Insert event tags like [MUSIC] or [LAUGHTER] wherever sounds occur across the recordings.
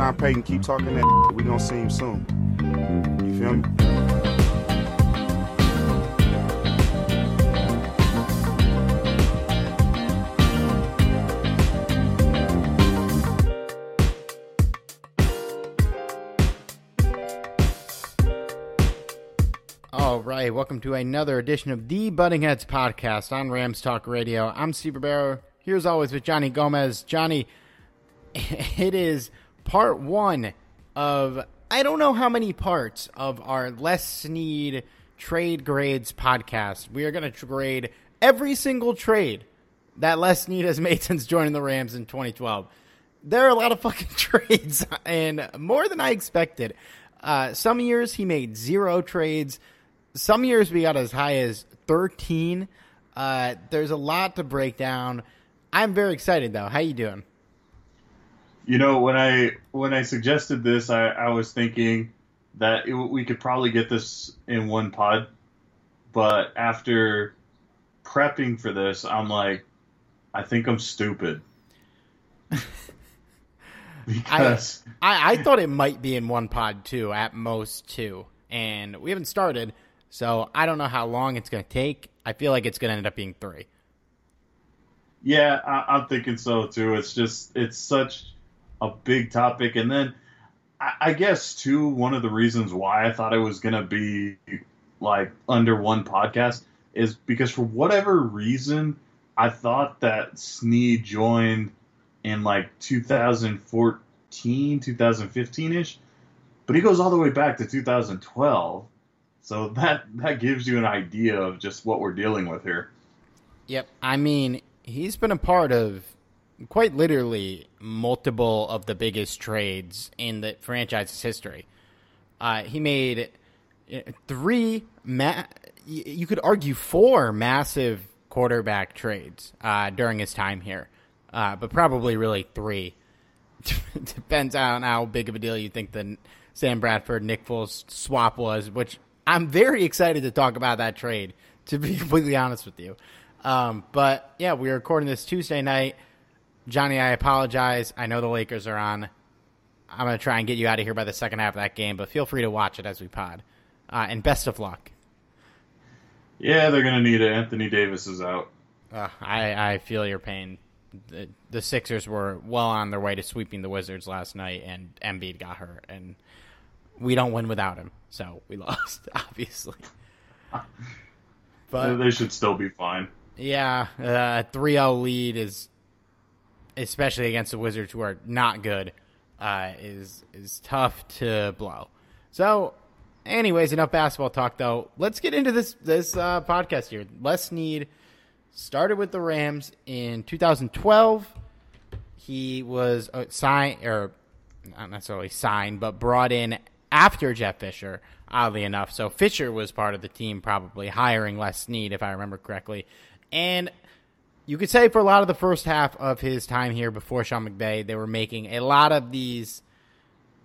Sean Payton keep talking that. [LAUGHS] We gonna see him soon. You feel me? All right, welcome to another edition of the Butting Heads podcast on Rams Talk Radio. I'm Steve Barbero. Here's always with Johnny Gomez. Johnny, [LAUGHS] it is part one of I don't know how many parts of our Les Snead trade grades podcast. We are going to grade every single trade that Les Snead has made [LAUGHS] since joining the Rams in 2012. There are a lot of fucking [LAUGHS] trades, and more than I expected. Uh, some years he made zero trades. Some years we got as high as 13. Uh, there's a lot to break down. I'm very excited though. How you doing? You know, when I when I suggested this, I, I was thinking that it, we could probably get this in one pod, but after prepping for this, I'm like, I think I'm stupid. [LAUGHS] because I, I thought it might be in one pod too, at most two, and we haven't started, so I don't know how long it's going to take. I feel like it's going to end up being three. yeah, I, I'm thinking so too. It's just it's such a big topic, and then I, guess too one of the reasons why I thought it was gonna be like under one podcast is because for whatever reason I thought that Snead joined in like 2014, 2015 ish, but he goes all the way back to 2012. So that that gives you an idea of just what we're dealing with here. Yep. I mean, he's been a part of quite literally multiple of the biggest trades in the franchise's history. Uh, he made uh, three, ma- you could argue four massive quarterback trades uh, during his time here, uh, but probably really three. [LAUGHS] Depends on how big of a deal you think the Sam Bradford Nick Foles swap was, which I'm very excited to talk about that trade. To be [LAUGHS] completely honest with you, um, but yeah, we're recording this Tuesday night. Johnny, I apologize. I know the Lakers are on. I'm going to try and get you out of here by the second half of that game, but feel free to watch it as we pod. Uh, and best of luck. Yeah, they're gonna need it. Anthony Davis is out. Uh, I, I feel your pain. The, the Sixers were well on their way to sweeping the Wizards last night, and Embiid got hurt, and we don't win without him, so we [LAUGHS] lost, obviously. [LAUGHS] But they should still be fine. Yeah, a 3 0 lead is, especially against the Wizards, who are not good, uh, is is tough to blow. So, anyways, enough basketball talk, though. Let's get into this this uh, podcast here. Les Snead started with the Rams in 2012. He was uh, signed, or not necessarily signed, but brought in after Jeff Fisher, oddly enough. So Fisher was part of the team, probably hiring Les Snead, if I remember correctly. And you could say for a lot of the first half of his time here before Sean McVay, they were making a lot of these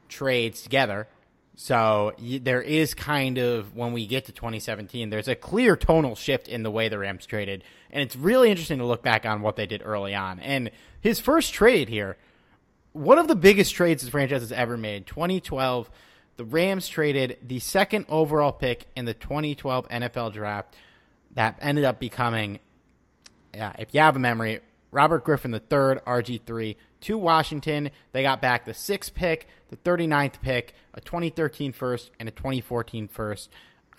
trades together. So there is kind of when we get to 2017, there's a clear tonal shift in the way the Rams traded, and it's really interesting to look back on what they did early on. And his first trade here, one of the biggest trades the franchise has ever made, 2012, the Rams traded the second overall pick in the 2012 NFL Draft that ended up becoming, yeah, if you have a memory, Robert Griffin III, RG3, to Washington. They got back the sixth pick, the 39th pick, a 2013 first, and a 2014 first.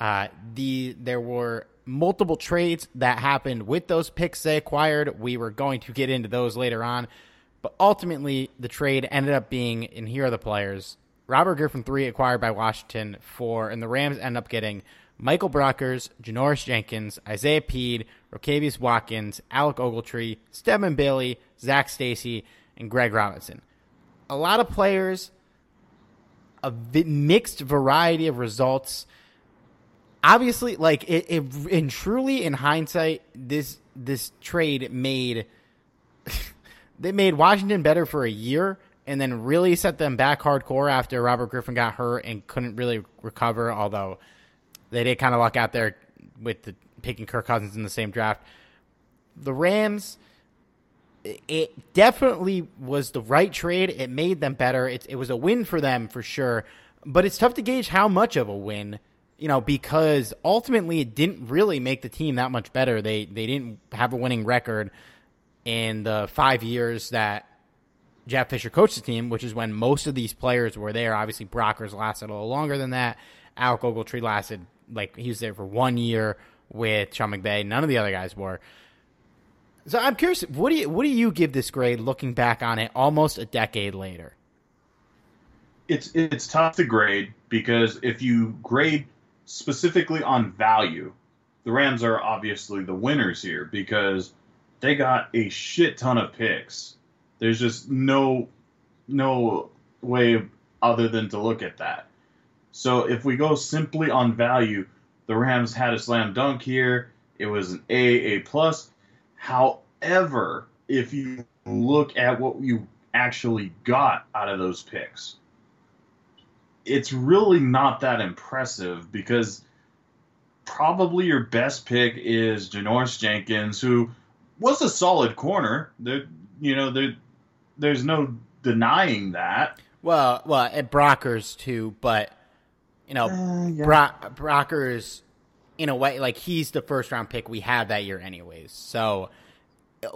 Uh, the there were multiple trades that happened with those picks they acquired. We were going to get into those later on, but ultimately the trade ended up being, and here are the players: Robert Griffin three acquired by Washington for, and the Rams end up getting Michael Brockers, Janoris Jenkins, Isaiah Pead, Rokevious Watkins, Alec Ogletree, Stedman Bailey, Zac Stacy, and Greg Robinson. A lot of players, a mixed variety of results. Obviously, like it, it and truly in hindsight, this this trade made [LAUGHS] they made Washington better for a year and then really set them back hardcore after Robert Griffin got hurt and couldn't really recover, although they did kind of luck out there with the, picking Kirk Cousins in the same draft. The Rams it definitely was the right trade. It made them better. It, it was a win for them for sure. But it's tough to gauge how much of a win, you know, because ultimately it didn't really make the team that much better. They they didn't have a winning record in the five years that Jeff Fisher coached the team, which is when most of these players were there. Obviously, Brockers lasted a little longer than that. Alec Ogletree lasted like he was there for one year with Sean McVay. None of the other guys were. So I'm curious, what do you what do you give this grade looking back on it almost a decade later? It's it's tough to grade because if you grade specifically on value, the Rams are obviously the winners here because they got a shit ton of picks. There's just no no way other than to look at that. So if we go simply on value, the Rams had a slam dunk here. It was an A, A plus. However, if you look at what you actually got out of those picks, it's really not that impressive because probably your best pick is Janoris Jenkins, who was a solid corner. There, you know, there, there's no denying that. Well, well, at Brockers too, but you know, uh, yeah. Bro- Brockers in a way, like he's the first round pick we had that year, anyways. So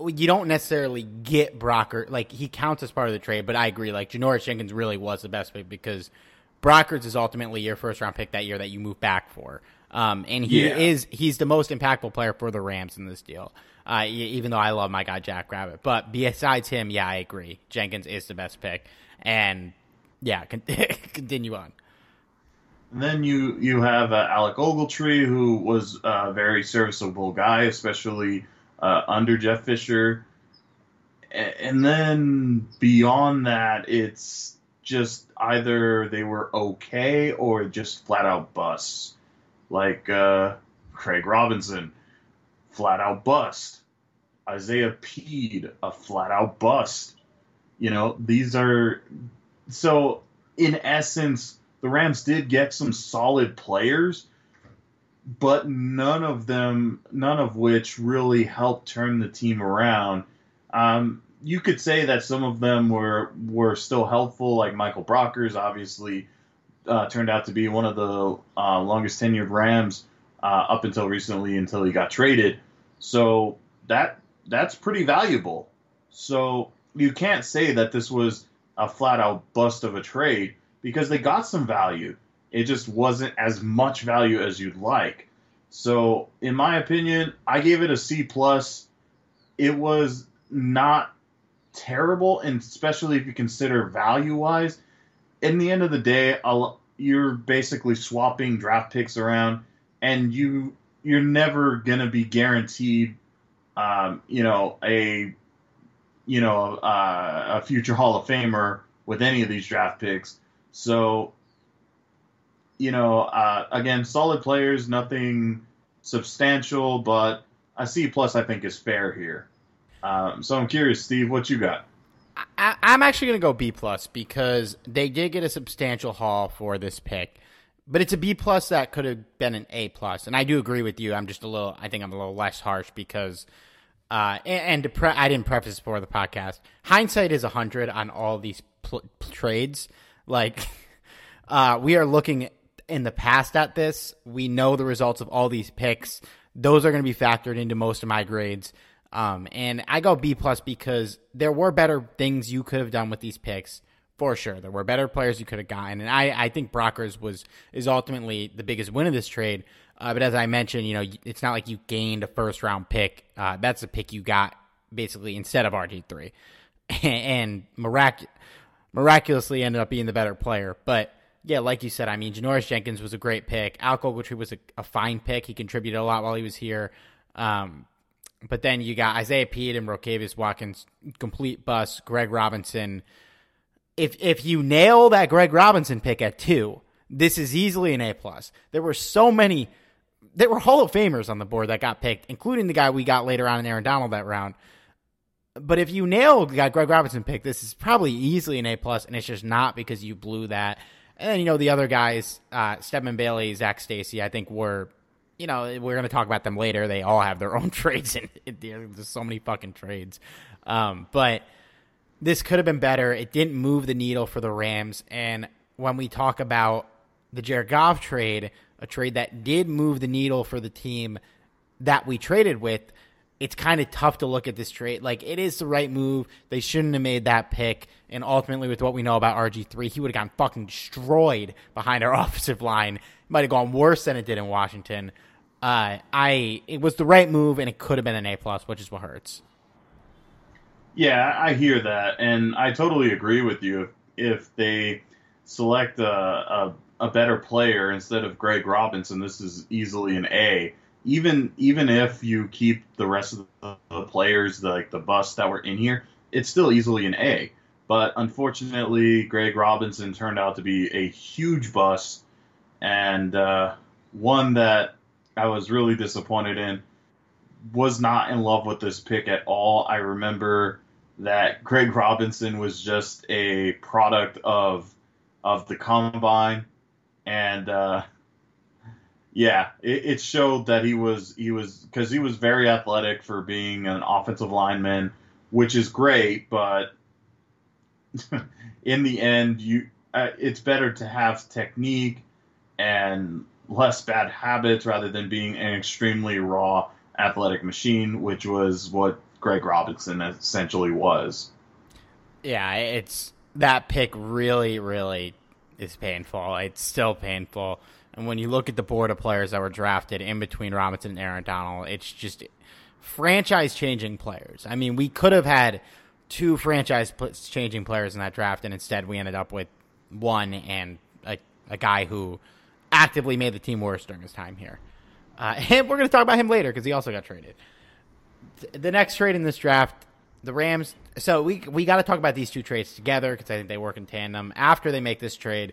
you don't necessarily get Brocker like he counts as part of the trade, but I agree. Like Janoris Jenkins really was the best pick because Brockers is ultimately your first round pick that year that you move back for. Um, and he yeah. is he's the most impactful player for the Rams in this deal. Uh, even though I love my guy Jack Rabbit, but besides him, yeah, I agree. Jenkins is the best pick, and yeah, [LAUGHS] continue on. And then you you have uh, Alec Ogletree, who was a very serviceable guy, especially uh, under Jeff Fisher. And then beyond that, it's just either they were okay or just flat out busts. Like uh, Craig Robinson, flat out bust. Isaiah Pead, a flat out bust. You know, these are so in essence the Rams did get some solid players, but none of them, none of which really helped turn the team around. Um, you could say that some of them were were still helpful, like Michael Brockers, obviously uh, turned out to be one of the uh, longest tenured Rams uh, up until recently, until he got traded. So that that's pretty valuable. So you can't say that this was a flat out bust of a trade because they got some value. It just wasn't as much value as you'd like. So, in my opinion, I gave it a C plus. It was not terrible, and especially if you consider value wise. In the end of the day, you're basically swapping draft picks around, and you you're never gonna be guaranteed, um, you know, a you know uh, a future Hall of Famer with any of these draft picks. So, you know, uh, again, solid players, nothing substantial, but a C plus I think is fair here. Um, so I'm curious, Steve, what you got? I, am actually going to go B plus because they did get a substantial haul for this pick, but it's a B plus that could have been an A plus. And I do agree with you. I'm just a little. I think I'm a little less harsh because, uh, and, and pre- I didn't preface before the podcast. Hindsight is hundred on all these pl- trades. Like, [LAUGHS] uh, we are looking in the past at this. We know the results of all these picks. Those are going to be factored into most of my grades. Um, and I go B plus because there were better things you could have done with these picks for sure. There were better players you could have gotten, and I, I think Brockers was is ultimately the biggest win of this trade. Uh, but as I mentioned, you know, it's not like you gained a first round pick. Uh, that's a pick you got basically instead of RG three, [LAUGHS] and mirac- miraculously ended up being the better player. But yeah, like you said, I mean, Janoris Jenkins was a great pick. Alec Ogletree was a, a fine pick. He contributed a lot while he was here. Um, but then you got Isaiah Pead and Rokevious Watkins, complete bust. Greg Robinson. If if you nail that Greg Robinson pick at two, this is easily an A plus. There were so many. There were Hall of Famers on the board that got picked, including the guy we got later on in Aaron Donald that round. But if you nail guy Greg Robinson pick, this is probably easily an A plus, and it's just not because you blew that. And then you know the other guys, uh, Bailey, Zac Stacy, I think were you know, we're going to talk about them later. They all have their [LAUGHS] own trades, and there's so many fucking trades. Um, but this could have been better. It didn't move the needle for the Rams. And when we talk about the Jared Goff trade, a trade that did move the needle for the team that we traded with, it's kind of tough to look at this trade. Like, it is the right move. They shouldn't have made that pick. And ultimately, with what we know about RG3, he would have gotten fucking destroyed behind our [LAUGHS] offensive line. It might have gone worse than it did in Washington uh, I it was the right move, and it could have been an A plus, which is what hurts. Yeah, I hear that, and I totally agree with you. If, if they select a, a, a better player instead of Greg Robinson, this is easily an A. Even even if you keep the rest of the, the players, the, like the busts that were in here, it's still easily an A. But unfortunately, Greg Robinson turned out to be a huge bust, and uh, one that I was really disappointed in. Was not in love with this pick at all. I remember that Greg Robinson was just a product of of the combine, and uh, yeah, it, it showed that he was he was because he was very athletic for being an offensive lineman, which is great, but [LAUGHS] in the end, you uh, it's better to have technique and less bad habits rather than being an extremely raw athletic machine, which was what Greg Robinson essentially was. Yeah, it's that pick really, really is painful. It's still painful. And when you look at the board of players that were drafted in between Robinson and Aaron Donald, it's just franchise changing players. I mean, we could have had two franchise changing players in that draft, and instead we ended up with one and a, a guy who actively made the team worse during his time here. Uh, [LAUGHS] and we're going to talk about him later because he also got traded. The next trade in this draft, the Rams. So we we got to talk about these two trades together because I think they work in tandem. After they make this trade,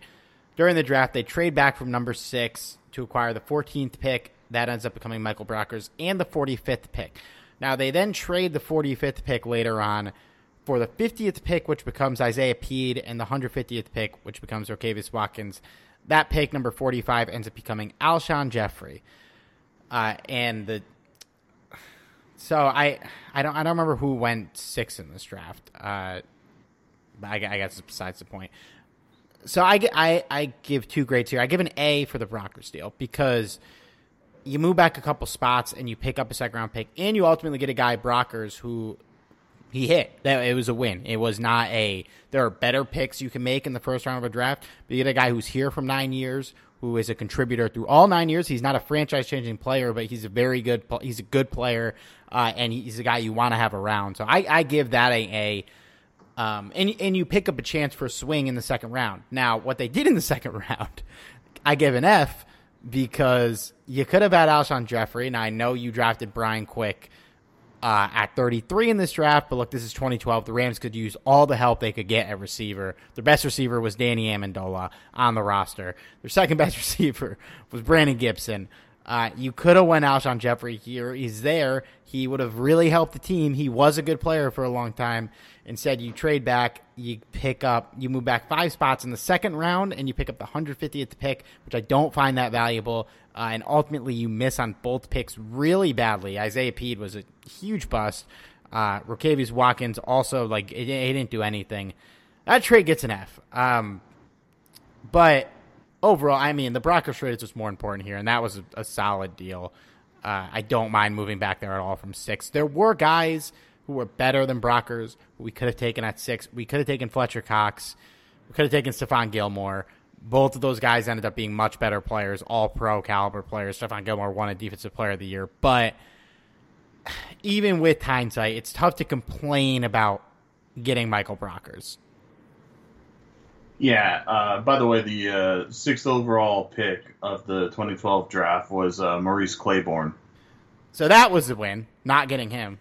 during the draft, they trade back from number six to acquire the 14th pick. That ends up becoming Michael Brockers and the 45th pick. Now they then trade the 45th pick later on for the 50th pick, which becomes Isaiah Pead, and the 150th pick, which becomes Rokevious Watkins that pick number 45 ends up becoming Alshon Jeffery. Uh, and the so I I don't I don't remember who went six in this draft. Uh, I, I guess besides the point. So I, I I give two grades here. I give an A for the Broncos deal because you move back a couple spots and you pick up a second round pick, and you ultimately get a guy Brockers who he hit. That it was a win. It was not a. There are better picks you can make in the first round of a draft. But you get a guy who's here from nine years, who is a contributor through all nine years. He's not a franchise changing player, but he's a very good. He's a good player, uh, and he's a guy you want to have around. So I, I give that a A. Um, and and you pick up a chance for a swing in the second round. Now, what they did in the [LAUGHS] second round, I give an F because you could have had Alshon Jeffery, and I know you drafted Brian Quick uh, at 33 in this draft. But look, this is 2012. The Rams could use all the help they could get at receiver. Their best receiver was Danny Amendola on the roster. Their second best [LAUGHS] receiver was Brandon Gibson. Uh, you could have went Alshon Jeffery here. He's there. He would have really helped the team. He was a good player for a long time. Instead, you trade back, you pick up, you move back five spots in the second round, and you pick up the 150th pick, which I don't find that valuable. Uh, and ultimately, you miss on both picks really badly. Isaiah Pead was a huge bust. Uh, Rokevious Watkins also like he didn't do anything. That trade gets an F. Um, but overall, I mean, the Broncos trade is just more important here, and that was a, a solid deal. Uh, I don't mind moving back there at all from six. There were guys who were better than Brockers who we could have taken at six. We could have taken Fletcher Cox. We could have taken Stephon Gilmore. Both of those guys ended up being much better players, all pro caliber players. Stephon Gilmore won a defensive player of the year. But even with hindsight, it's tough to complain about getting Michael Brockers. Yeah. Uh, by the way, the uh, sixth overall pick of the 2012 draft was uh, Morris Claiborne. So that was the win, not getting him.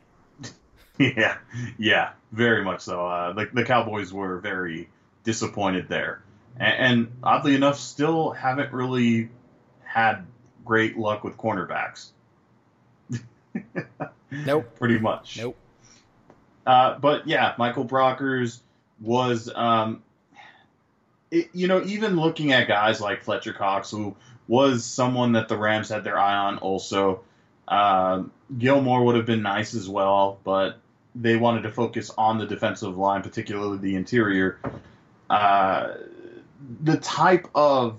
[LAUGHS] yeah, yeah, very much so. Uh, the, the Cowboys were very disappointed there, and, and oddly enough, still haven't really had great luck with cornerbacks. [LAUGHS] nope. Pretty much. Nope. Uh, but yeah, Michael Brockers was, um, it, you know, even looking at guys like Fletcher Cox, who was someone that the Rams had their eye on also. Uh, Gilmore would have been nice as well, but they wanted to focus on the defensive line, particularly the interior. Uh, the type of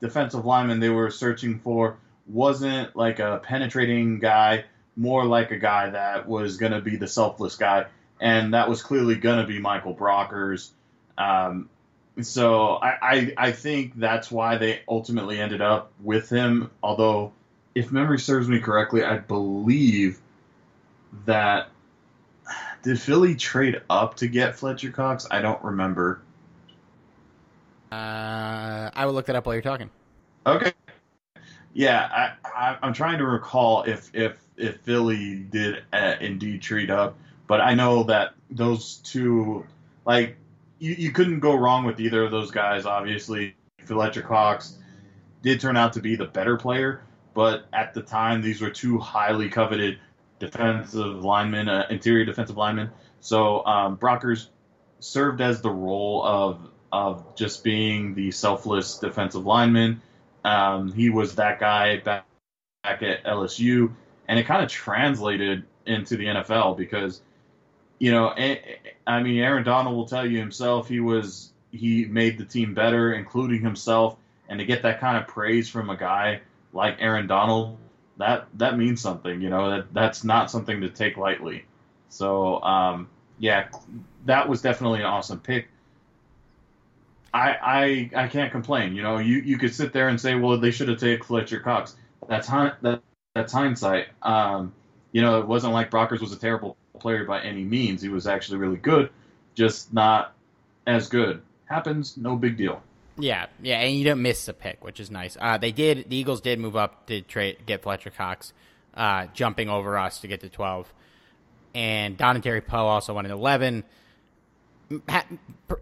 defensive lineman they were searching for wasn't like a penetrating guy, more like a guy that was going to be the selfless guy, and that was clearly going to be Michael Brockers. Um, so I, I, I think that's why they ultimately ended up with him. Although, if memory serves me correctly, I believe that did Philly trade up to get Fletcher Cox? I don't remember. Uh, I will look that up while you're talking. Okay. Yeah, I, I am trying to recall if if if Philly did uh, indeed trade up, but I know that those two, like, you, you couldn't go wrong with either of those guys. Obviously, Fletcher Cox did turn out to be the better player, but at the time, these were two highly coveted defensive linemen, uh, interior defensive linemen. So um, Brockers served as the role of of just being the selfless defensive lineman. Um, he was that guy back, back at LSU, and it kind of translated into the NFL because, you know, I mean, Aaron Donald will tell you himself he was he made the team better, including himself, and to get that kind of praise from a guy like Aaron Donald that that means something. You know that that's not something to take lightly. So um, yeah, that was definitely an awesome pick. I, I I can't complain. You know, you, you could sit there and say, well, they should have taken Fletcher Cox. That's that that's hindsight. Um, you know, it wasn't like Brockers was a terrible player by any means. He was actually really good, just not as good. Happens, no big deal. Yeah, yeah, and you don't miss a pick, which is nice. Uh, they did. The Eagles did move up to trade get Fletcher Cox, uh, jumping over us to get to twelve, and Dontari Poe also went at eleven. Had,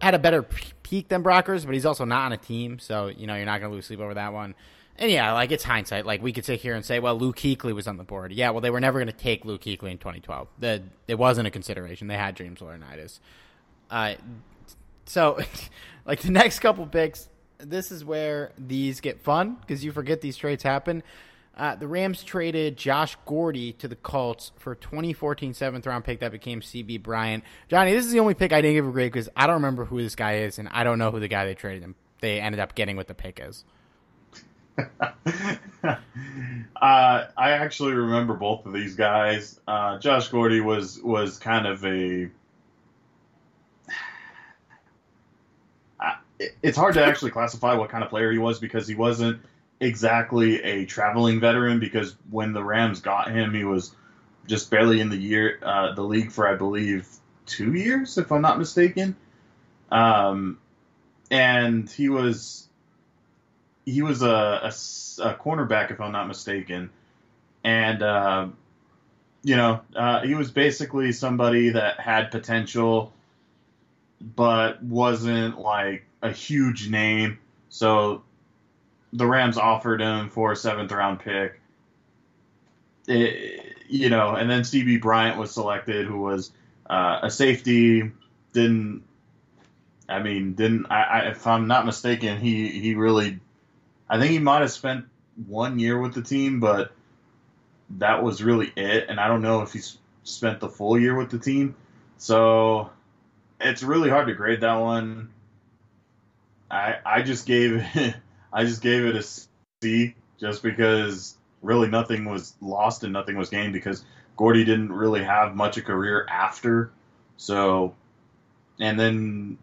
had a better peak than Brockers, but he's also not on a team, so you know you're not going to lose sleep over that one. And yeah, like it's hindsight. Like we could sit here and say, well, Luke Kuechly was on the board. Yeah, well, they were never going to take Luke Kuechly in 2012. The, it wasn't a consideration. They had James Laurinaitis. Uh, so, [LAUGHS] like the next couple picks, this is where these get fun because you forget these trades happen. Uh, the Rams traded Josh Gordy to the Colts for 2014 seventh round pick that became CB Bryant. Johnny, this is the only pick I didn't give a grade because I don't remember who this guy is, and I don't know who the guy they traded him. They ended up getting with the pick is. [LAUGHS] uh, I actually remember both of these guys. Uh, Josh Gordy was was kind of a it's hard to actually classify what kind of player he was because he wasn't exactly a traveling veteran. Because when the Rams got him, he was just barely in the year uh, the league for I believe two years, if I'm not mistaken. Um, and he was he was a, a, a, cornerback, if I'm not mistaken, and uh, you know uh, he was basically somebody that had potential, but wasn't like a huge name. So the Rams offered him for a seventh round pick, it, you know, and then Stevie Bryant was selected, who was uh, a safety. Didn't I mean? Didn't I, I? If I'm not mistaken, he he really. I think he might have spent one year with the team, but that was really it. And I don't know if he's spent the full year with the team. So it's really hard to grade that one. I I just gave it, [LAUGHS] I just gave it a C just because really nothing was lost and nothing was gained because Gordy didn't really have much a career after. So and then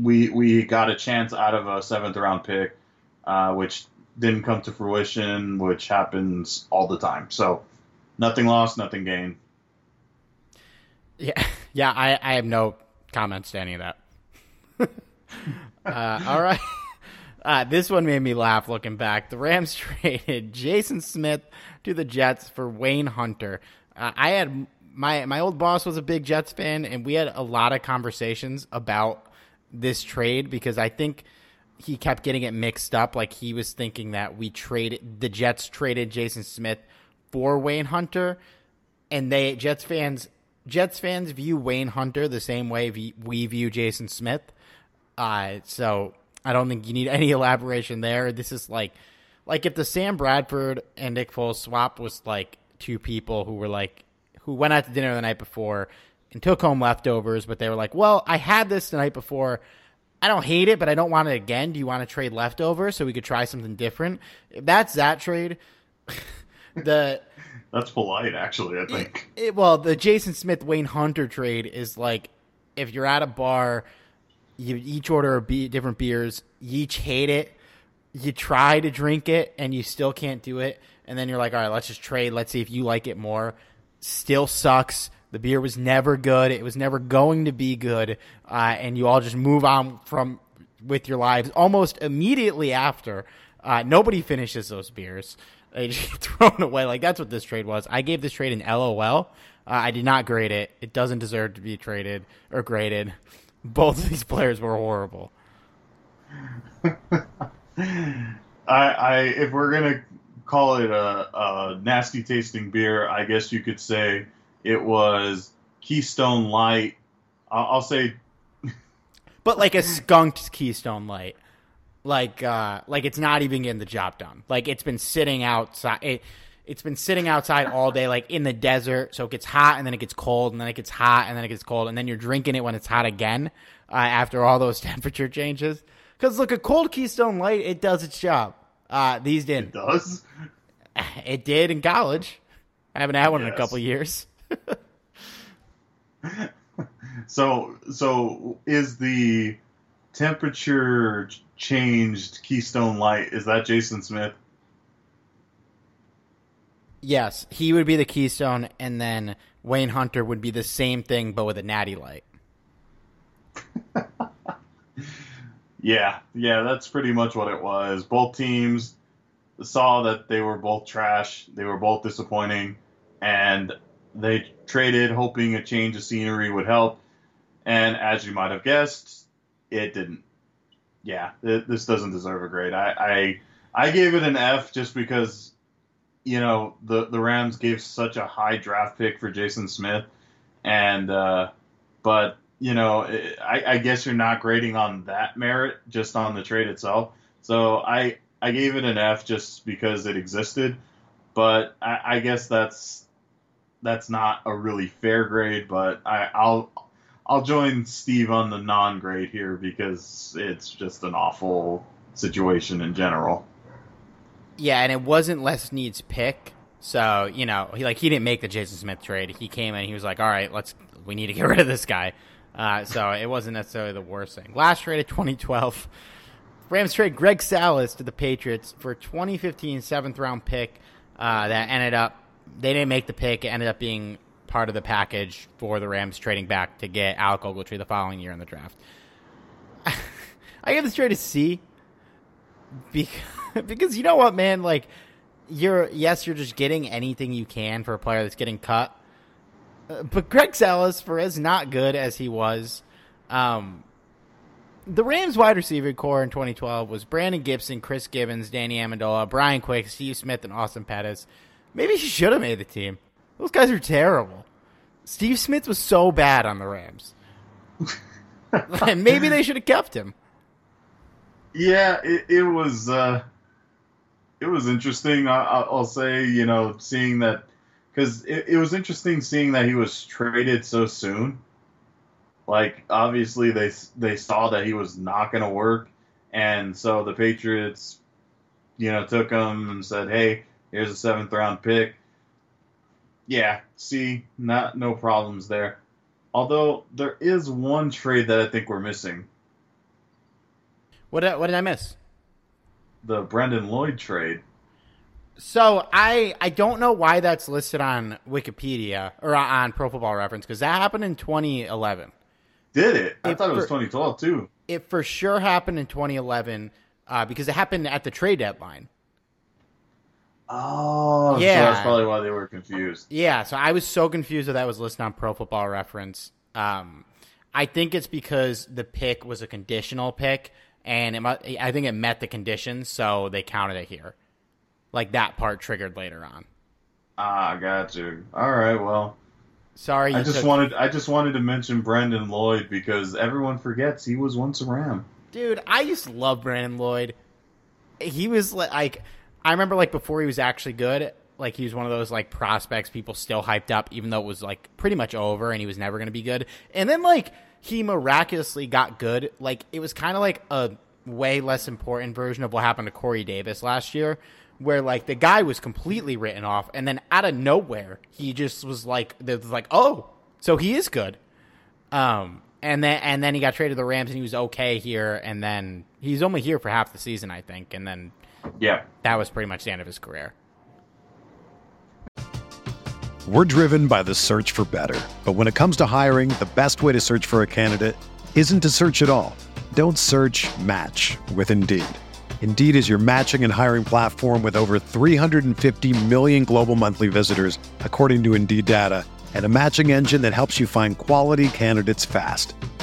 we we got a chance out of a seventh round pick, uh, which didn't come to fruition, which happens all the time. So nothing lost, nothing gained. Yeah, [LAUGHS] yeah. I, I have no comments to any of that. [LAUGHS] uh, all right. [LAUGHS] Uh, this one made me laugh looking back. The Rams traded Jason Smith to the Jets for Wayne Hunter. Uh, I had my my old boss was a big Jets fan, and we had a lot of conversations about this trade because I think he kept getting it mixed up. Like he was thinking that we traded the Jets traded Jason Smith for Wayne Hunter, and they Jets fans Jets fans view Wayne Hunter the same way we view Jason Smith. Uh, so I don't think you need [LAUGHS] any elaboration there. This is like like if the Sam Bradford and Nick Foles swap was like two people who were like who went out to dinner the night before and took home leftovers, but they were like, "Well, I had this the night before. I don't hate it, but I don't want it again. Do you want to trade leftovers so we could try something different?" If that's that trade. [LAUGHS] the that's polite, actually. I think. It, it, well, the Jason Smith Wayne Hunter trade is like if you're at a bar, you each order a be- different beers, you each hate it, you try to drink it, and you still can't do it, and then you're like, all right, let's just trade. Let's see if you like it more. Still sucks. The beer was never good. It was never going to be good, uh, and you all just move on from with your lives almost immediately after. Uh, nobody finishes those beers. [LAUGHS] They just get thrown away. Like that's what this trade was. I gave this trade an LOL. Uh, I did not grade it. It doesn't deserve to be traded or graded. [LAUGHS] Both of these players were horrible. [LAUGHS] I, I, if we're gonna call it a, a nasty tasting beer, I guess you could say it was Keystone Light. I'll, I'll say, but like a skunked Keystone Light like uh like it's not even getting the job done. Like it's been sitting outside. It, it's been sitting outside all day, like in the desert. So it gets hot and then it gets cold and then it gets hot and then it gets cold and then you're drinking it when it's hot again uh, after all those [LAUGHS] temperature changes. Because look, a cold Keystone Light, it does its job. Uh, these didn't. It does. [LAUGHS] It did in college. I haven't had one yes. in a couple years. [LAUGHS] so, so is the temperature changed Keystone Light. Is that Jason Smith? Yes, he would be the Keystone, and then Wayne Hunter would be the same thing, but with a natty light. [LAUGHS] yeah, yeah, that's pretty much what it was. Both teams saw that they were both trash, they were both disappointing, and they traded hoping a change of scenery would help. And as you might have guessed, it didn't yeah, it, this doesn't deserve a grade. I, I I gave it an F just because you know the the Rams gave such a high draft pick for Jason Smith, and uh, but you know I, I guess you're not grading on that merit, just on the trade itself. So I I gave it an F just because it existed, but I, I guess that's that's not a really fair grade. But I, I'll I'll join Steve on the non-grade here because it's just an awful situation in general. Yeah, and it wasn't Les Snead's pick, so you know he like he didn't make the Jason Smith trade. He came in, he was like, "All right, let's we need to get [LAUGHS] rid of this guy." Uh, so it wasn't necessarily the worst thing. Last trade of 2012, Rams trade Greg Salas to the Patriots for 2015 seventh round pick uh, that ended up they didn't make the pick. It ended up being part of the package for the Rams trading back to get Alec Ogletree the following year in the draft. [LAUGHS] I give this trade a C because, [LAUGHS] because you know what, man? Like, you're yes, you're just getting anything you can for a player that's getting cut. Uh, but Greg Salas, for as not good as he was, um, the Rams wide receiver corps in 2012 was Brandon Gibson, Chris Givens, Danny Amendola, Brian Quick, Steve Smith, and Austin Pettis. Maybe he should have made the team. Those guys are terrible. Steve Smith was so bad on the Rams. [LAUGHS] [LAUGHS] Maybe they should have kept him. Yeah, it, it was uh, it was interesting. I, will say, you know, seeing that because it, it was interesting seeing that he was traded so soon. Like obviously they they saw that he was not going to work, and so the Patriots, you know, took him and said, "Hey, here's a seventh round pick." Yeah, see, not no problems there. Although there is one trade that I think we're missing. What did, what did I miss? The Brandon Lloyd trade. So I I don't know why that's listed on Wikipedia or on Pro Football Reference because that happened in 2011. Did it? I it thought it was for, 2012 too. It for sure happened in 2011 uh, because it happened at the trade deadline. Oh, yeah. So that's probably why they were confused. Yeah, so I was so confused that that was listed on Pro Football Reference. Um, I think it's because the pick was a conditional pick, and it, I think it met the conditions, so they counted it here like that part triggered later on. Ah, got you. All right, well. Sorry, I just took... wanted I just wanted to mention Brandon Lloyd because everyone forgets he was once a Ram. Dude, I used to love Brandon Lloyd. He was like I remember like before he was actually good, like he was one of those like prospects people still hyped up even though it was like pretty much over and he was never going to be good. And then like he miraculously got good. Like it was kind of like a way less important version of what happened to Corey Davis last year where like the guy was completely written off, and then out of nowhere he just was like, was like, oh, so he is good. Um, and then and then he got traded to the Rams, and he was okay here, and then he's only here for half the season, I think, and then yeah, that was pretty much the end of his career. We're driven by the search for better, but when it comes to hiring, the best way to search for a candidate isn't to search at all. Don't search. Match with Indeed. Indeed is your matching and hiring platform with over 350 million global monthly visitors, according to Indeed data, and a matching engine that helps you find quality candidates fast.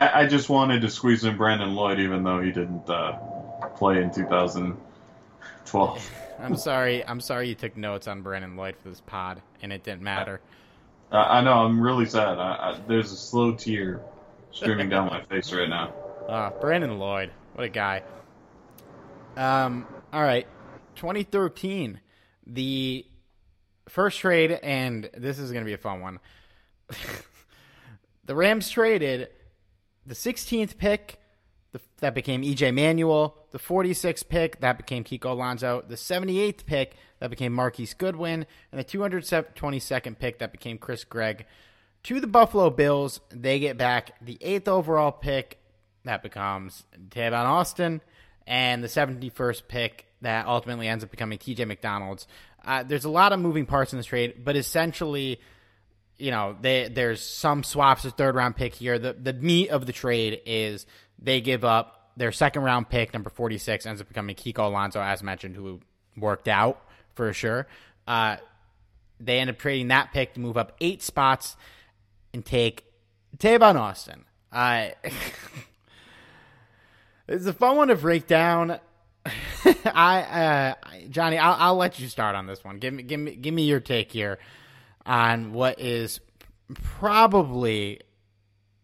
I, I, just wanted to squeeze in Brandon Lloyd, even though he didn't uh, play in 2012. [LAUGHS] I'm sorry. I'm sorry you took notes on Brandon Lloyd for this pod, and it didn't matter. I, I know. I'm really sad. I, there's a slow tear streaming down my face right now. Uh, [LAUGHS] Brandon Lloyd, what a guy. Um. All right, 2013, the first trade, and this is going to be a fun one. [LAUGHS] the Rams traded the 16th pick, the, that became EJ Manuel. The 46th pick, that became Kiko Alonso. The 78th pick, that became Marquise Goodwin. And the 222nd pick, that became Chris Gragg. To the Buffalo Bills, they get back the 8th overall pick, that becomes Tavon Austin. And the 71st pick, that ultimately ends up becoming TJ McDonald's. Uh, there's a lot of moving parts in this trade, but essentially – you know, they, there's some swaps, a third round pick here. The the meat of the trade is they give up their second round pick, number 46, ends up becoming Kiko Alonso, as mentioned, who worked out for sure. Uh, they end up trading that pick to move up eight spots and take Tavon Austin. Uh, [LAUGHS] it's a fun one to break down. [LAUGHS] I, uh, Johnny, I'll, I'll let you start on this one. Give me, give me, give me your take here on what is probably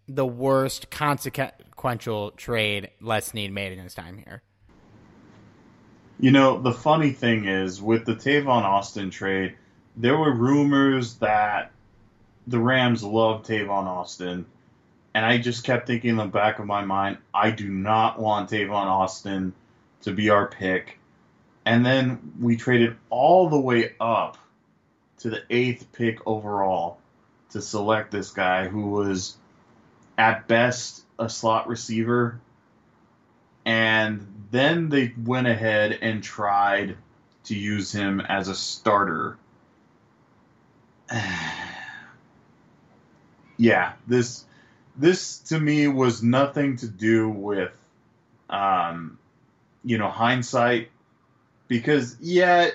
the worst consequential trade Les Snead made in his time here. You know, the funny thing is with the Tavon Austin trade, there were rumors that the Rams loved Tavon Austin and I just kept thinking in the back of my mind, I do not want Tavon Austin to be our pick. And then we traded all the way up to the eighth pick overall to select this guy who was at best a slot receiver. And then they went ahead and tried to use him as a starter. [SIGHS] yeah, this this to me was nothing to do with um, you know hindsight because yeah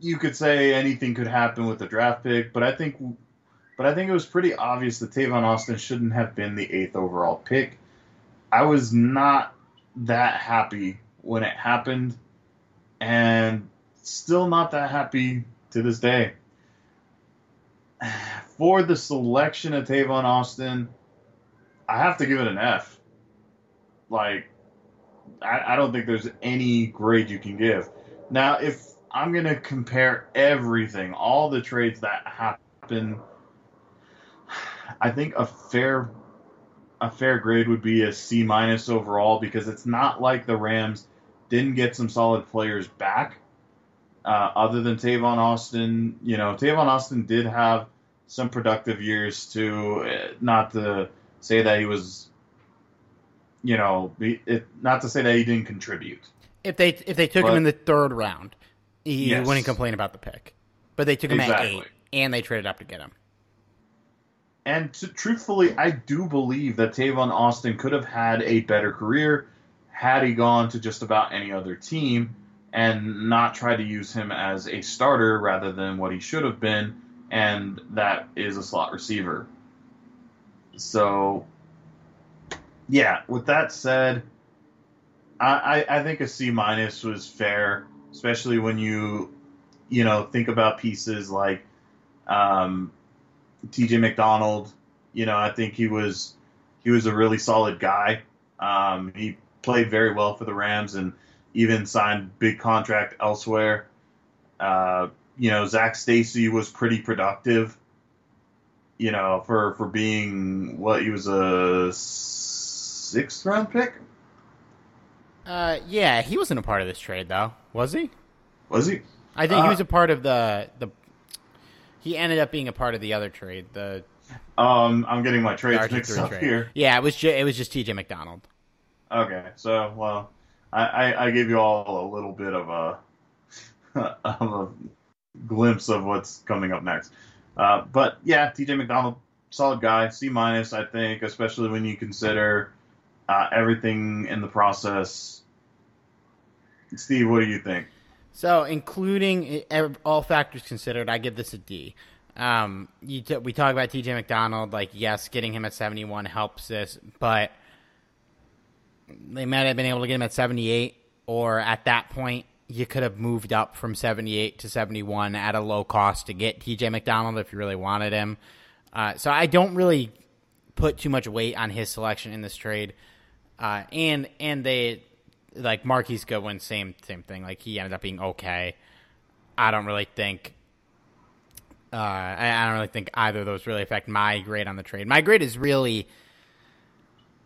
you could say anything could happen with the draft pick but i think but i think it was pretty obvious that tavon austin shouldn't have been the eighth overall pick i was not that happy when it happened and still not that happy to this day [SIGHS] for the selection of tavon austin I have to give it an F. Like, I, I don't think there's any grade you can give. Now, if I'm going to compare everything, all the trades that happen, I think a fair a fair grade would be a C minus overall because it's not like the Rams didn't get some solid players back. Uh, other than Tavon Austin, you know, Tavon Austin did have some productive years too. Uh, not to say that he was, you know, it, not to say that he didn't contribute. If they if they took but, him in the third round, he yes. wouldn't complain about the pick. But they took him exactly. at eight, and they traded up to get him. And to, truthfully, I do believe that Tavon Austin could have had a better career had he gone to just about any other team and not try to use him as a starter rather than what he should have been, and that is a slot receiver. So, yeah. With that said, I, I, I think a C minus was fair, especially when you you know think about pieces like um, T.J. McDonald. You know, I think he was he was a really solid guy. Um, he played very well for the Rams and even signed big contract elsewhere. Uh, you know, Zac Stacy was pretty productive you know, for for being what he was a sixth round pick. Uh, yeah, he wasn't a part of this trade though, was he? Was he? I think uh, he was a part of the the. He ended up being a part of the other trade. The um, I'm getting my trades mixed up trade. here. Yeah, it was ju- it was just T.J. McDonald. Okay, so well, I, I, I gave you all a little bit of a [LAUGHS] of a glimpse of what's coming up next. Uh, but yeah, TJ McDonald, solid guy, C minus, I think, especially when you consider uh, everything in the process. Steve, what do you think? So, including all factors considered, I give this a D. Um, t- we talk about TJ McDonald, like yes, getting him at seventy one helps this, but they might have been able to get him at seventy eight, or at that point, you could have moved up from 78 to 71 at a low cost to get TJ McDonald if you really wanted him. Uh, so I don't really put too much weight on his selection in this trade. Uh, and and they like Marquise Goodwin, same same thing. Like he ended up being okay. I don't really think. Uh, I, I don't really think either of those really affect my grade on the trade. My grade is really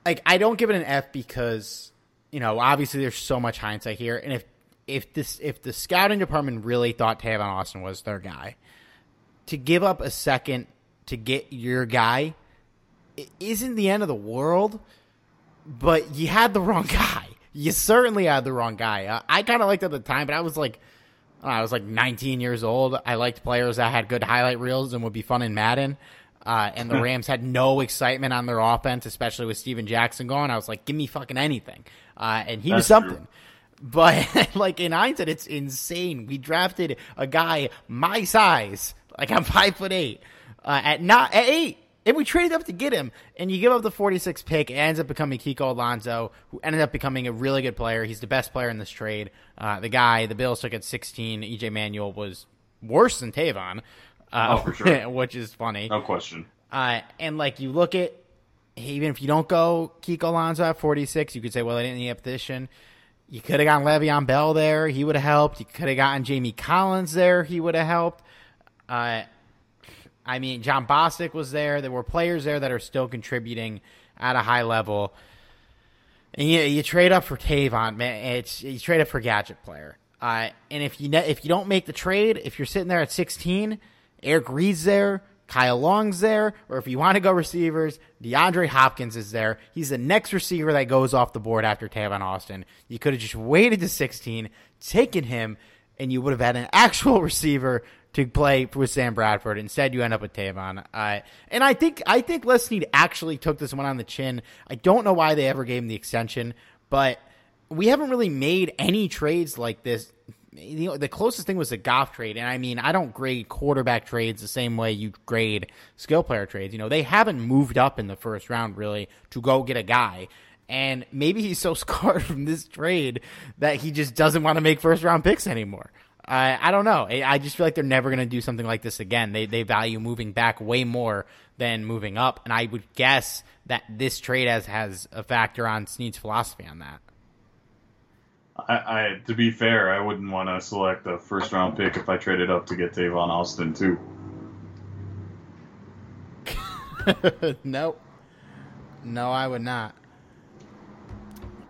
like I don't give it an F because you know obviously there's so much hindsight here, and if if this if the scouting department really thought Tavon Austin was their guy, to give up a second to get your guy isn't the end of the world, but you had the wrong [LAUGHS] guy. You certainly had the wrong guy. Uh, I kind of liked at the time, but I was like, I was like 19 years old. I liked players that had good highlight reels and would be fun in Madden. Uh, and the Rams had no excitement on their offense, especially with Steven Jackson gone. I was like, give me fucking anything. Uh, and he That's was something. True. [LAUGHS] But like in hindsight, it's insane. We drafted a guy my size, like I'm five foot eight, uh, at not at eight, and we traded up to get him. And you give up the 46 pick, it ends up becoming Kiko Alonso, who ended up becoming a really good player. He's the best player in this trade. Uh, the guy the Bills took at 16, EJ Manuel was worse than Tavon, uh, oh, for sure. [LAUGHS] which is funny. No question. Uh, and like you look at even if you don't go Kiko Alonso at 46, you could say, well, they didn't need a position. You could have gotten Le'Veon Bell there. He would have helped. You could have gotten Jamie Collins there. He would have helped. Uh, I mean, Jon Bostic was there. There were players there that are still contributing. at a high level. And you, you trade up for Tavon, man. It's you trade up for gadget player. Uh, and if you if you don't make the trade, if you're sitting there at 16, Eric Reid's there, Kyle Long's there, or if you want to go receivers, DeAndre Hopkins is there. He's the next receiver that goes off the board after Tavon Austin. You could have just waited to 16, taken him, and you would have had an actual [LAUGHS] receiver to play with Sam Bradford. Instead, you end up with Tavon. Uh, and I think I think Les Snead actually took this one on the chin. I don't know why they ever gave him the extension, but we haven't really made any trades like this. You know, the closest thing was the Goff trade, and I mean, I don't grade quarterback trades the same way you grade skill player trades. You know, they haven't moved up in the first round really to go get a guy. And maybe he's so [LAUGHS] scarred from this trade that he just doesn't want to make first round picks anymore. I I don't know. I just feel like they're never going to do something like this again. They they value moving back way more than moving up, and I would guess that this trade has has a factor on Snead's philosophy on that. I, I to be fair, I wouldn't want to select a first round pick if I traded up to get Tavon Austin too. [LAUGHS] nope. No, I would not.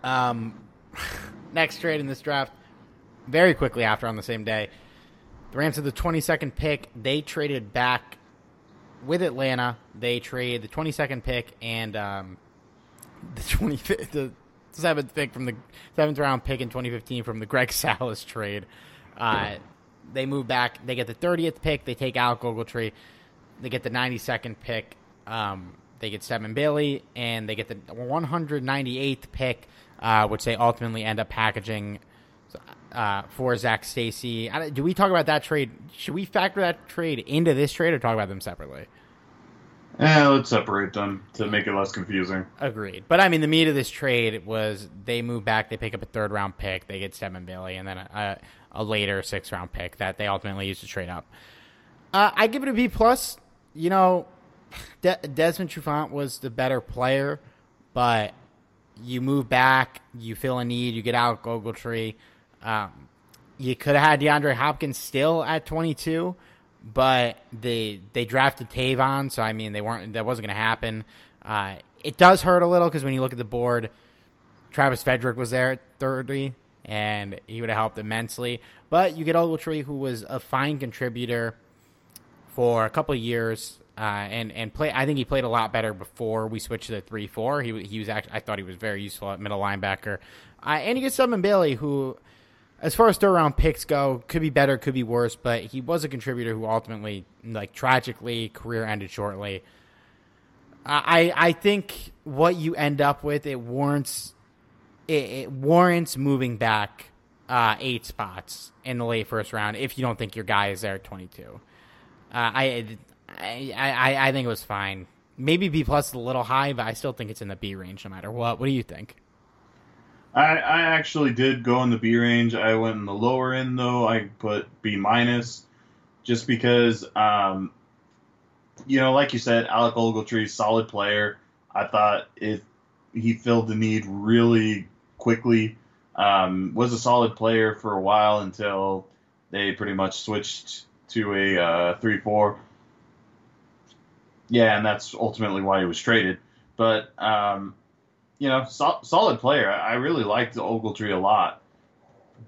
Um, [LAUGHS] next trade in this draft, very quickly after on the same day, the Rams had the 22nd pick. They traded back with Atlanta. They trade the 22nd pick and um, [LAUGHS] the 25th, the seventh pick from the seventh round pick in 2015 from the Greg [LAUGHS] Salas trade. Uh, they move back. They get the 30th pick. They take Alec Ogletree. They get the 92nd pick. Um, they get Stedman Bailey, and they get the 198th pick, uh, which they ultimately end up packaging uh, for Zac Stacy. Do we talk about that trade? Should we factor that trade into this trade or talk about them separately? Yeah, let's separate them to make it less confusing. Agreed. But I mean, the meat of this trade was they move back, they pick up a third round pick, they get Stedman Bailey, and then a, a, later sixth round pick that they ultimately use to trade up. Uh, I give it a B plus. You know, De- Desmond Trufant was the better player, but you move back, you fill a need, you get out Ogletree. Um, you could have had DeAndre Hopkins still at 22, but they they drafted Tavon, so I mean they weren't that wasn't going to happen. Uh, it does hurt a little because when you look at the board, Travis Frederick was there at 30, and he would have helped immensely. But you get Ogletree, who was a fine contributor for a couple years, uh, and and play. I think he played a lot better before we switched to the three four. He he was actually I thought he was very useful at middle linebacker. Uh, and you get Stedman Bailey, who as far as third round picks go, could be better, could be worse, but he was a contributor who ultimately, like tragically, career ended shortly. I I think what you end up with it warrants it, it warrants moving back uh, eight spots in the late first round if you don't think your guy is there at twenty two. Uh, I, I I I think it was fine. Maybe B plus is a little high, but I still think it's in the B range no matter what. What do you think? I, I actually did go in the B range. I went in the lower end though. I put B minus, just because, um, you know, like you said, Alec Ogletree, solid player. I thought if he filled the need really quickly. Um, was a solid player for a while until they pretty much switched to a uh, three four. Yeah, and that's ultimately why he was traded. But um, you know, so, solid player. I really liked Ogletree a lot.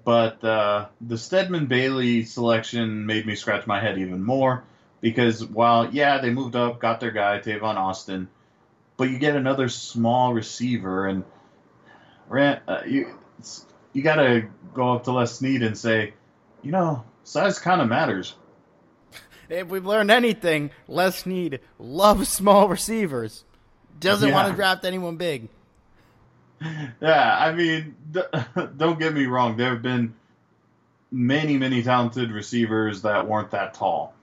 But uh, the Stedman Bailey selection made me scratch my head even more because while, yeah, they moved up, got their guy, Tavon Austin, but you get another small receiver, and uh, you, you got to go up to Les Snead and say, you know, size kind of matters. If we've learned anything, Les Snead loves small receivers. Doesn't yeah. want to draft anyone big [LAUGHS] yeah, I mean, [LAUGHS] don't get me wrong. There have been many, many talented receivers that weren't that tall.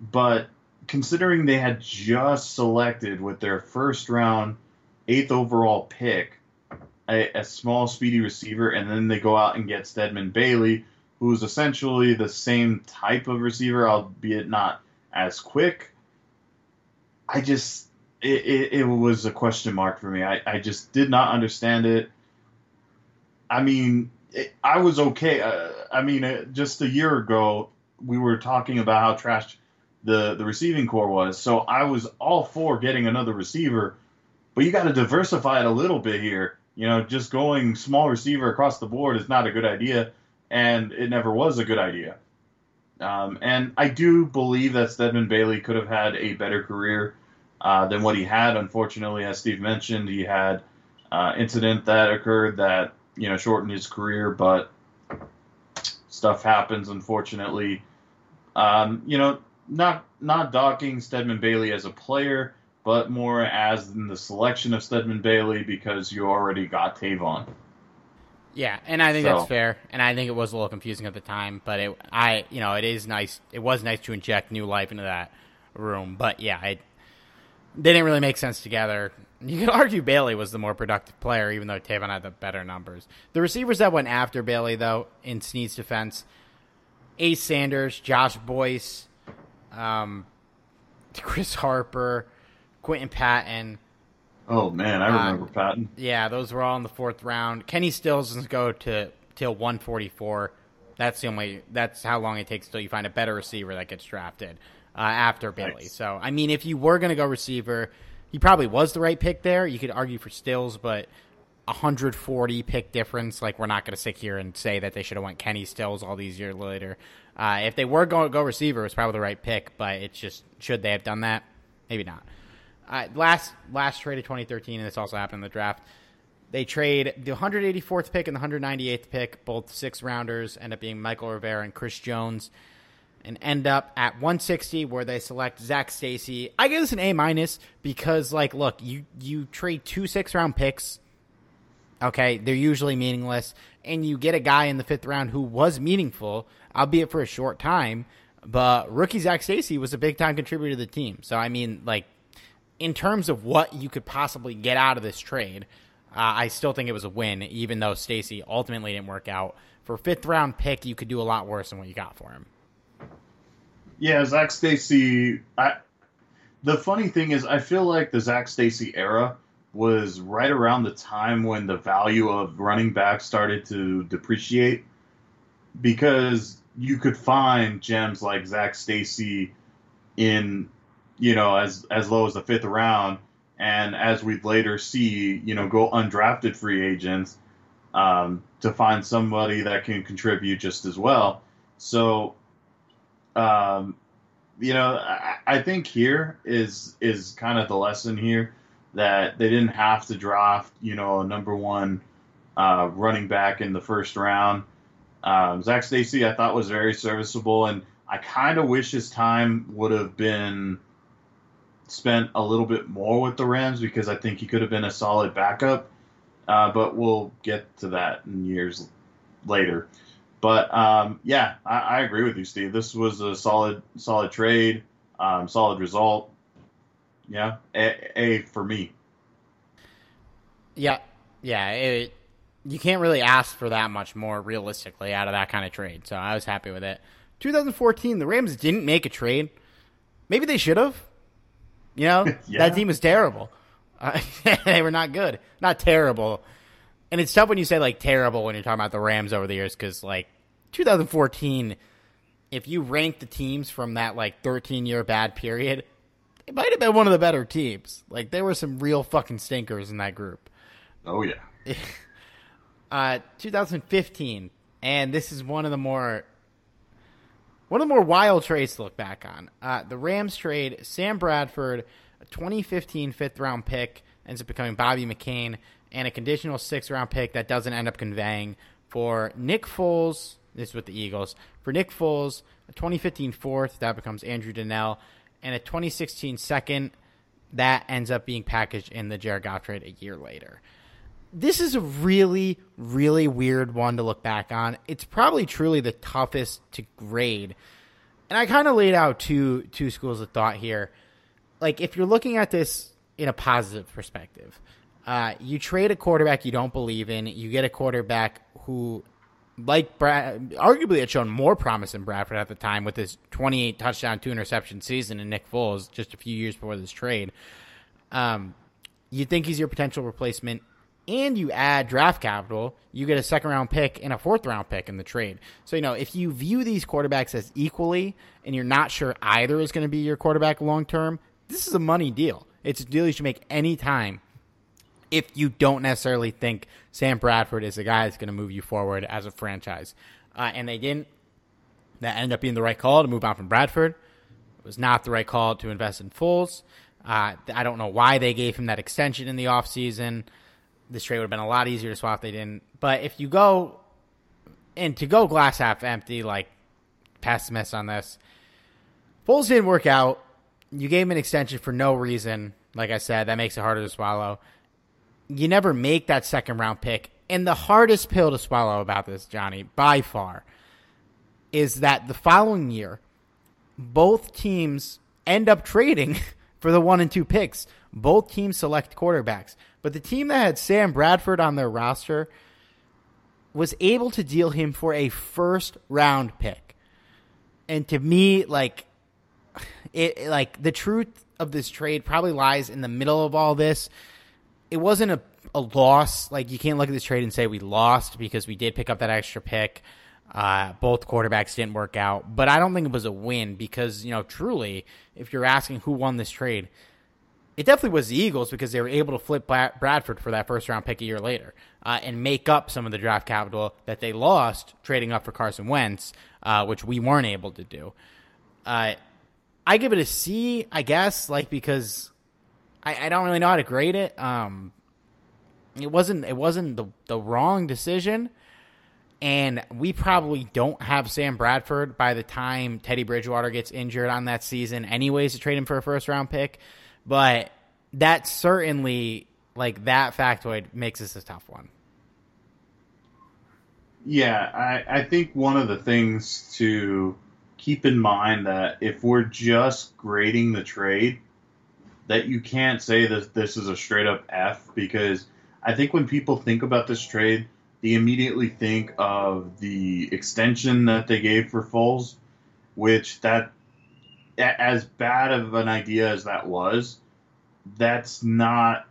But considering they had just selected with their first round, eighth overall pick, a, a small, speedy receiver, and then they go out and get Stedman Bailey, who's essentially the same type of receiver, albeit not as quick. I just it, it, it, was a question mark for me. I, I just did not understand it. I mean, it, I was okay. Uh, I mean, uh, just a year ago, we were talking about how trash the, the receiving corps was. So I was all for getting another receiver. but you got to diversify it a little bit here. You know, just going small receiver across the board is not a good idea, and it never was a good idea. Um, and I do believe that Stedman Bailey could have had a better career uh, than what he had. Unfortunately, as Steve mentioned, he had uh, incident that occurred that you know shortened his career, but stuff happens. Unfortunately, um, you know, not not docking Stedman Bailey as a player, but more as in the selection of Stedman Bailey because you already got Tavon. Yeah, and I think So- that's fair, and I think it was a little confusing at the time, but it, I, you know, it is nice. It was nice to inject new life into that room, but yeah, it they didn't really make sense together. You could [LAUGHS] argue Bailey was the more productive player, even though Tavon had the better numbers. The receivers that went after Bailey, though, in Snead's defense, Ace Sanders, Josh Boyce, um, [LAUGHS] Chris Harper, Quinton Patton. Oh man, I remember Patton. Yeah, those were all in the fourth round. Kenny Stills doesn't go to till 144. That's the only. That's how long it takes till you find a better receiver that gets drafted uh, after Bailey. Nice. So I mean, if you were going to go receiver, he probably was the right pick there. You could argue for Stills, but 140 pick difference. Like we're not going to sit here and say that they should have went Kenny Stills all these years later. Uh, if they were going to go receiver, it was probably the right pick. But it's just should they have done that? Maybe not. Uh, last last trade of 2013, and this also happened in the draft. They trade the 184th pick and the 198th pick, both six rounders, end up being Michael Rivera and Chris Jones, and end up at 160 where they select Zac Stacy. I give this an A minus because, like, look, you you trade two six round picks. Okay, they're usually meaningless, and you get a guy in the fifth round who was meaningful, albeit for a short time. But rookie Zac Stacy was a big time contributor to the team. So I mean, like, in terms of what you could possibly get out of this trade, uh, I still think it was a win, even though Stacy ultimately didn't work out. For fifth round pick, you could do a lot worse than what you got for him. Yeah, Zac Stacy. The funny thing is, I feel like the Zac Stacy era was right around the time when the value of running back started to depreciate, because you could find gems like Zac Stacy in, you know, as as low as the fifth round, and as we'd later see, you know, go undrafted free agents um, to find somebody that can contribute just as well. So um, you know, I, I think here is is kind of the lesson here that they didn't have to draft, you know, a number one uh, running back in the first round. Um, Zac Stacy, I thought was very serviceable, and I kind of wish his time would have been spent a little bit more with the Rams because I think he could have been a solid backup. Uh, but we'll get to that in years later. But um, yeah, I, I agree with you, Steve. This was a solid, solid trade, um, solid result. Yeah, a, a for me. Yeah, yeah. It, you can't really ask for that much more realistically out of that kind of trade. So I was happy with it. 2014, the Rams didn't make a trade. Maybe they should have. You know, [LAUGHS] Yeah. that team was terrible. Uh, [LAUGHS] they were not good, not terrible. And it's tough when you say like terrible when you're talking about the Rams over the years because like 2014, if you rank the teams from that like 13 year bad period, it might have been one of the better teams. Like there were some real fucking stinkers in that group. Oh yeah. [LAUGHS] Uh, 2015, and this is one of the more one of the more wild trades to look back on. Uh, the Rams trade Sam Bradford, a 2015 fifth round pick, ends up becoming Bobby McCain, and a conditional six round pick that doesn't end up conveying for Nick Foles. This is with the Eagles. For Nick Foles, a 2015 fourth, that becomes Andrew Donnal, and a 2016 second, that ends up being packaged in the Jared Goff trade a year later this is a really, really weird one to look back on. It's probably truly the toughest to grade. And I kind of laid out two two schools of thought here. Like if you're looking at this in a positive perspective, uh, you trade a quarterback you don't believe in, you get a quarterback who, like Brad, arguably had shown more promise than Bradford at the time with his 28 touchdown, two interception season, and Nick Foles just a few years before this trade. Um, you think he's your potential replacement, and you add draft capital, you get a second round pick and a fourth round pick in the trade. So, you know, if you view these quarterbacks as equally and you're not sure either is going to be your quarterback long term, this is a money deal. It's a deal you should make any time if you don't necessarily think Sam Bradford is the guy that's going to move you forward as a franchise. Uh, and they didn't. That ended up being the right call to move on from Bradford. It was not the right call to invest in Foles. Uh, I don't know why they gave him that extension in the offseason. This trade would have been a lot easier to swap. If they didn't. But if you go and to go glass half empty, like pessimist on this, Foles didn't work out. You gave him an extension for no reason. Like I said, that makes it harder to swallow. You never make that second round pick. And the hardest pill to swallow about this, Johnny, by far, is that the following year, both teams end up trading [LAUGHS] for the one and two picks. Both teams select quarterbacks. But the team that had Sam Bradford on their roster was able to deal him for a first round pick. And to me, like, [SIGHS] it like the truth of this trade probably lies in the middle of all this. It wasn't a, a loss. Like you can't look at this trade and say we lost because we did pick up that extra pick. Uh, both quarterbacks didn't work out, but I don't think it was a win because you know truly, if you're asking who won this trade, it definitely was the Eagles because they were able to flip Bradford for that first round pick a year later uh, and make up some of the draft capital that they lost trading up for Carson Wentz, uh, which we weren't able to do. Uh, I give it a C, I guess, like because I, I don't really know how to grade it. Um, it wasn't it wasn't the the wrong decision, and we probably don't have Sam Bradford by the time Teddy Bridgewater gets injured on that season, anyways, to trade him for a first round pick. But that certainly like that factoid makes this a tough one. Yeah, I, I think one of the things to keep in mind that if we're just grading the trade, that you can't say that this is a straight up F because I think when people think about this trade, they immediately think of the extension that they gave for Foles, which that as bad of an idea as that was, that's not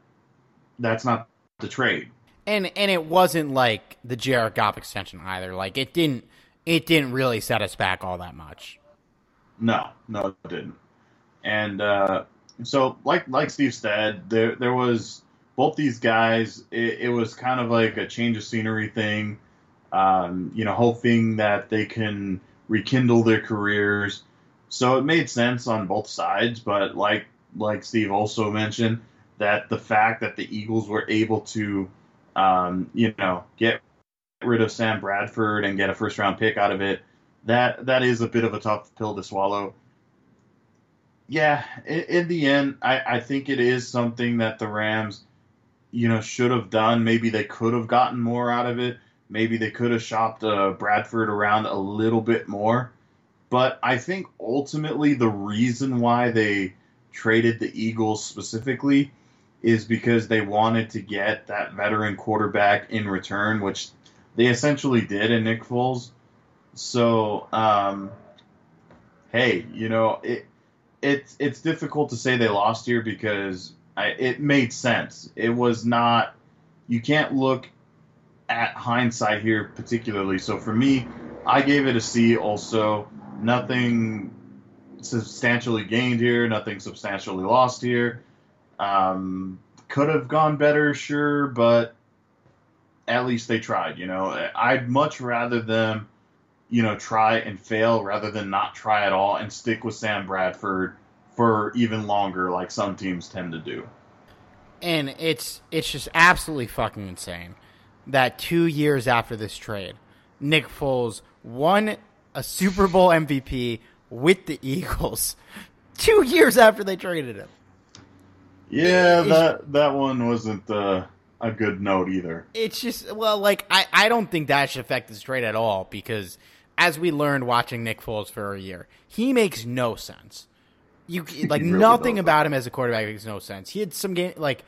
that's not the trade. And and it wasn't like the Jared Goff extension either. Like it didn't it didn't really set us back all that much. No, no, it didn't. And uh, so, like like Steve said, there there was both these guys. It, it was kind of like a change of scenery thing. Um, you know, hoping that they can rekindle their careers. So it made sense on both sides. But like like Steve also mentioned, that the fact that the Eagles were able to, um, you know, get rid of Sam Bradford and get a first round pick out of it, that that is a bit of a tough pill to swallow. Yeah, in, in the end, I, I think it is something that the Rams, you know, should have done. Maybe they could have gotten more out of it. Maybe they could have shopped uh, Bradford around a little bit more. But I think ultimately the reason why they traded the Eagles specifically is because they wanted to get that veteran quarterback in return, which they essentially did in Nick Foles. So, um, hey, you know, it it's it's difficult to say they lost here because I, it made sense. It was not. You can't look at hindsight here particularly. So for me, I gave it a C. Also, nothing substantially gained here, nothing substantially lost here. Um, could have gone better, sure, but at least they tried. You know, I'd much rather them, you know, try and fail rather than not try at all and stick with Sam Bradford for even longer, like some teams tend to do. And it's it's just absolutely fucking insane that two years after this trade, Nick Foles won a Super Bowl MVP with the Eagles. [LAUGHS] Two years after they traded him. Yeah, that that one wasn't uh, a good note either. It's just well, like I, I don't think that should affect this trade at all because as we learned watching Nick Foles for a year, he makes no sense. You [LAUGHS] like really nothing about him as a quarterback makes no sense. He had some game like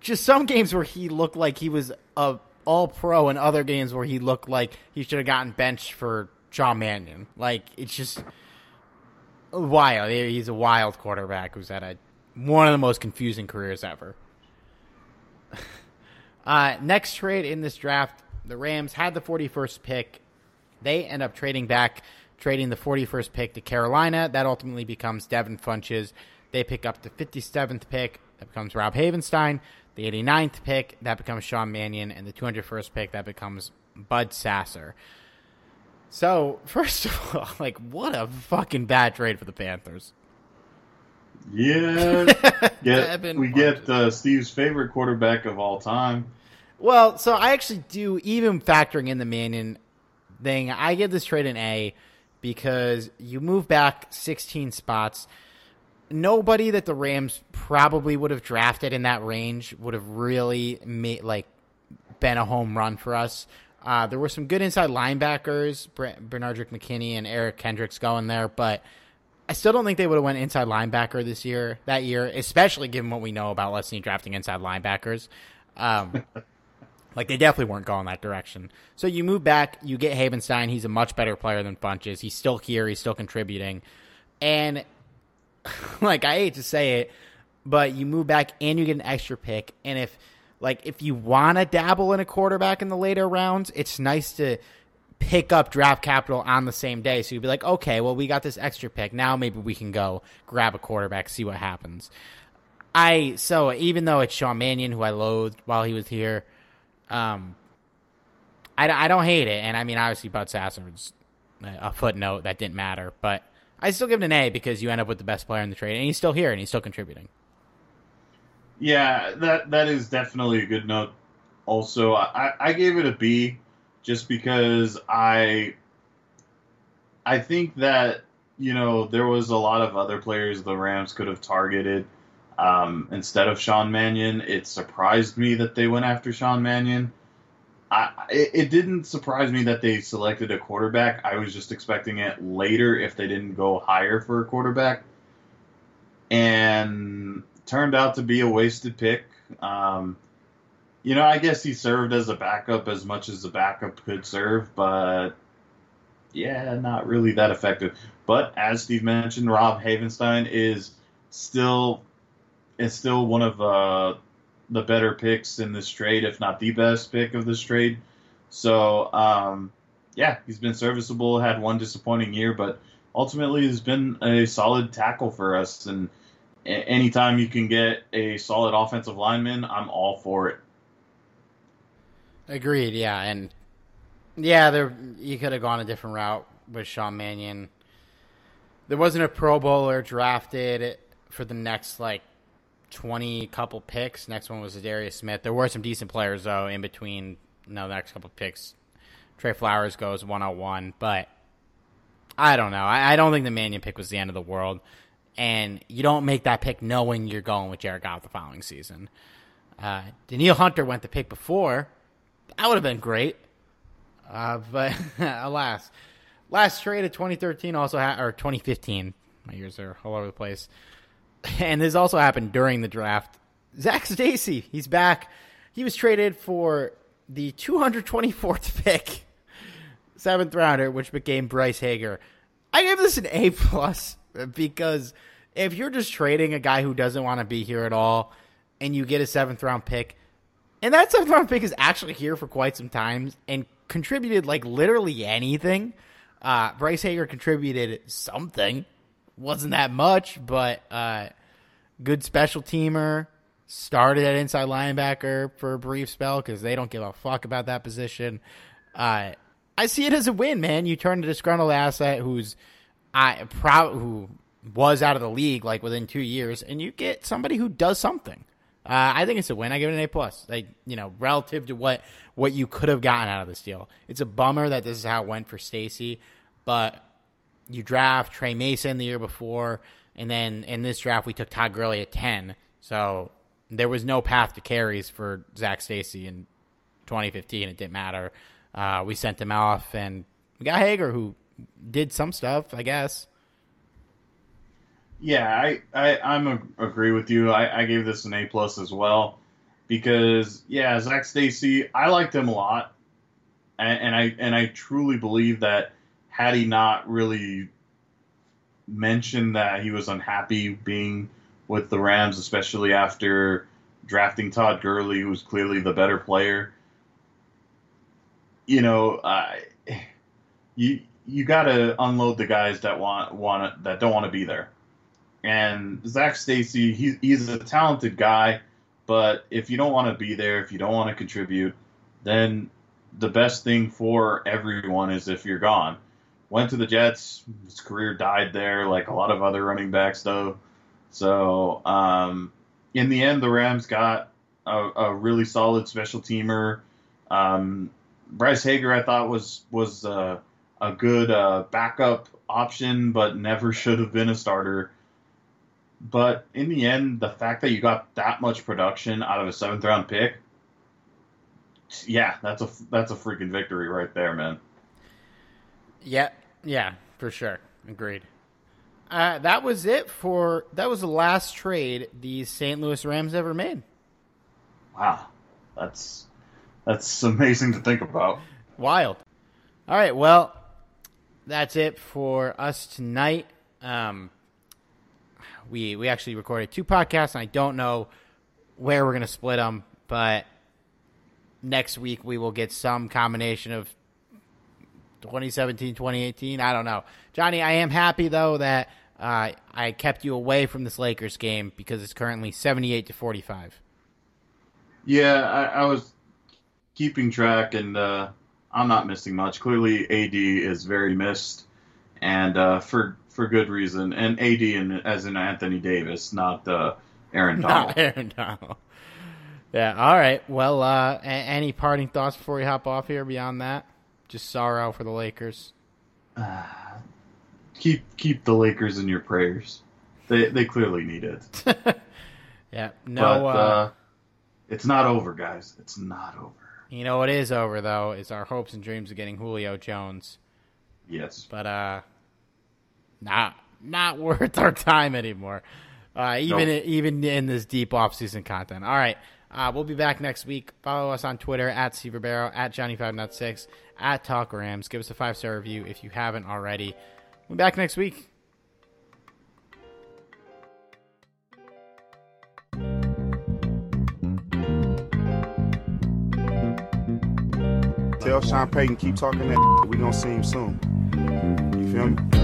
just some games where he looked like he was a all pro and other games where he looked like he should have gotten benched for Sean Mannion. Like it's just wild. He's a wild quarterback who's had a one of the most confusing careers ever. [LAUGHS] uh, next trade in this draft, the Rams had the 41st pick. They end up trading back, trading the 41st pick to Carolina. That ultimately becomes Devin Funchess. They pick up the 57th pick. That becomes Rob Havenstein. The 89th pick, that becomes Sean Mannion, and the 201st pick, that becomes Bud Sasser. So, [LAUGHS] first of all, like, what a fucking bad trade for the Panthers. Yeah, [LAUGHS] get, we get uh, Steve's favorite quarterback of all time. Well, so I actually do, even factoring in the Mannion thing, I give this trade an A because you move back 16 spots. Nobody that the Rams probably would have drafted in that range would have really made like been a home run for us. Uh, there were some good inside linebackers, Benardrick McKinney and Eric Kendricks going there, but I still don't think they would have went inside linebacker this year, that year, especially given what we know about Les Snead drafting inside linebackers. Um, [LAUGHS] like they definitely weren't going that direction. So you move back, you get Havenstein. He's a much better player than Funchess. He's still here. He's still contributing, and [LAUGHS] like I hate to say it, but you move back and you get an extra pick. And if like if you want to dabble in a quarterback in the later rounds, it's nice to pick up draft capital on the same day. So you'd be like, okay, well we got this extra pick. Now maybe we can go grab a quarterback, see what happens. I so even though it's Sean Mannion who I loathed while he was here, um, I, I don't hate it, and I mean obviously Bud Sasser was a footnote that didn't matter, but I still give it an A because you end up with the best player in the trade, and he's still here and he's still contributing. Yeah, that that is definitely a good note. Also, I, I gave it a B, just because I I think that you know there was a lot of other players the Rams could have targeted um, instead of Sean Mannion. It surprised me that they went after Sean Mannion. I, it, it didn't surprise me that they selected a quarterback. I was just expecting it later if they didn't go higher for a quarterback. And turned out to be a wasted pick. Um, you know, I guess he served as a backup as much as a backup could serve, but yeah, not really that effective. But as Steve mentioned, Rob Havenstein is still is still one of uh, the better picks in this trade, if not the best pick of this trade. So um, yeah, he's been serviceable. Had one disappointing year, but ultimately he's been a solid tackle for us. And anytime you can get a solid offensive lineman, I'm all for it. Agreed. Yeah, and yeah, there you could have gone a different route with Sean Mannion. There wasn't a Pro Bowler drafted for the next like twenty couple picks. Next one was Darius Smith. There were some decent players though in between. No, the next couple picks. Trey Flowers goes one on one, but I don't know. I, I don't think the Mannion pick was the end of the world, and you don't make that pick knowing you're going with Jared Goff the following season. Uh, Danielle Hunter went the pick before. That would have been great. Uh, [LAUGHS] but alas, last trade of 2013 also ha- or 2015. My years are all over the place. And this also happened during the draft. Zac Stacy, he's back. He was traded for the 224th [LAUGHS] pick, seventh rounder, which became Bryce Hager. I give this an A plus because if you're just trading a guy who doesn't want to be here at all, and you get a seventh round pick, and that seventh round pick is actually here for quite some time and contributed like literally anything. Uh, Bryce Hager contributed something. Wasn't that much, but uh, good special teamer. Started at inside linebacker for a brief spell because they don't give a fuck about that position. Uh, I see it as a win, man. You turn a disgruntled asset who's I proud who was out of the league like within two years, and you get somebody who does something. Uh, I think it's a win. I give it an A plus. Like you know, relative to what what you could have gotten out of this deal. It's a bummer that this is how it went for Stacy, but you draft Tre Mason the year before, and then in this draft we took Todd Gurley at ten. So there was no path to carries for Zac Stacy in 2015. It didn't matter. Uh, we sent him off, and we got Hager, who did some stuff, I guess. Yeah, I, I I'm a, agree with you. I, I gave this an A plus as well because yeah, Zac Stacy, I liked him a lot, and, and I and I truly believe that had he not really mentioned that he was unhappy being with the Rams, especially after drafting Todd Gurley, who was clearly the better player, you know, you you got to unload the guys that want want that don't want to be there. And Zac Stacy, he, he's a talented guy, But if you don't want to be there, if you don't want to contribute, then the best thing for everyone is if you're gone. Went to the Jets, his career died there, like a lot of other running backs, though. So um, in the end, the Rams got a, a really solid special teamer. Um, Bryce Hager, I thought was was uh, a good uh, backup option, but never [LAUGHS] should have been a starter. But in the end, the fact that you got that much production out of a seventh round pick, yeah, that's a that's a freaking victory right there, man. Yeah, yeah, for sure, agreed. Uh, that was it for that was the last trade the St. Louis Rams ever made. Wow, that's that's amazing to think about. Wild. All right, well, that's it for us tonight. Um, we we actually recorded two podcasts, and I don't know where we're gonna split them, but next week we will get some combination of 2017, 2018. I don't know, Johnny. I am happy though that uh, I kept you away from this Lakers game because it's currently 78 to 45. Yeah, I, I was keeping track, and uh, I'm not missing much. Clearly, AD is very missed, and uh, for for good reason. And AD and as in Anthony Davis, not uh, Aaron Donald. Not [LAUGHS] Aaron Donald. Yeah. All right. Well, uh, a- any parting thoughts before we hop off here? Beyond that, just sorrow for the Lakers. [SIGHS] Keep keep the Lakers in your prayers. They they clearly need it. [LAUGHS] Yeah. No. but uh, uh, it's not over, guys. It's not over. you know what is over though is our hopes and dreams of getting Julio Jones, Yes. but uh, not not worth [LAUGHS] our time anymore. Uh, even Nope. even in this deep off season content. All right. Uh, we'll be back next week. Follow us on Twitter at Steve Barrow, at Johnny5.6, at Talk Rams. Give us a five star review if you haven't already. We'll be back next week. Tell Sean Payton keep talking that. We gonna see him soon. You feel me?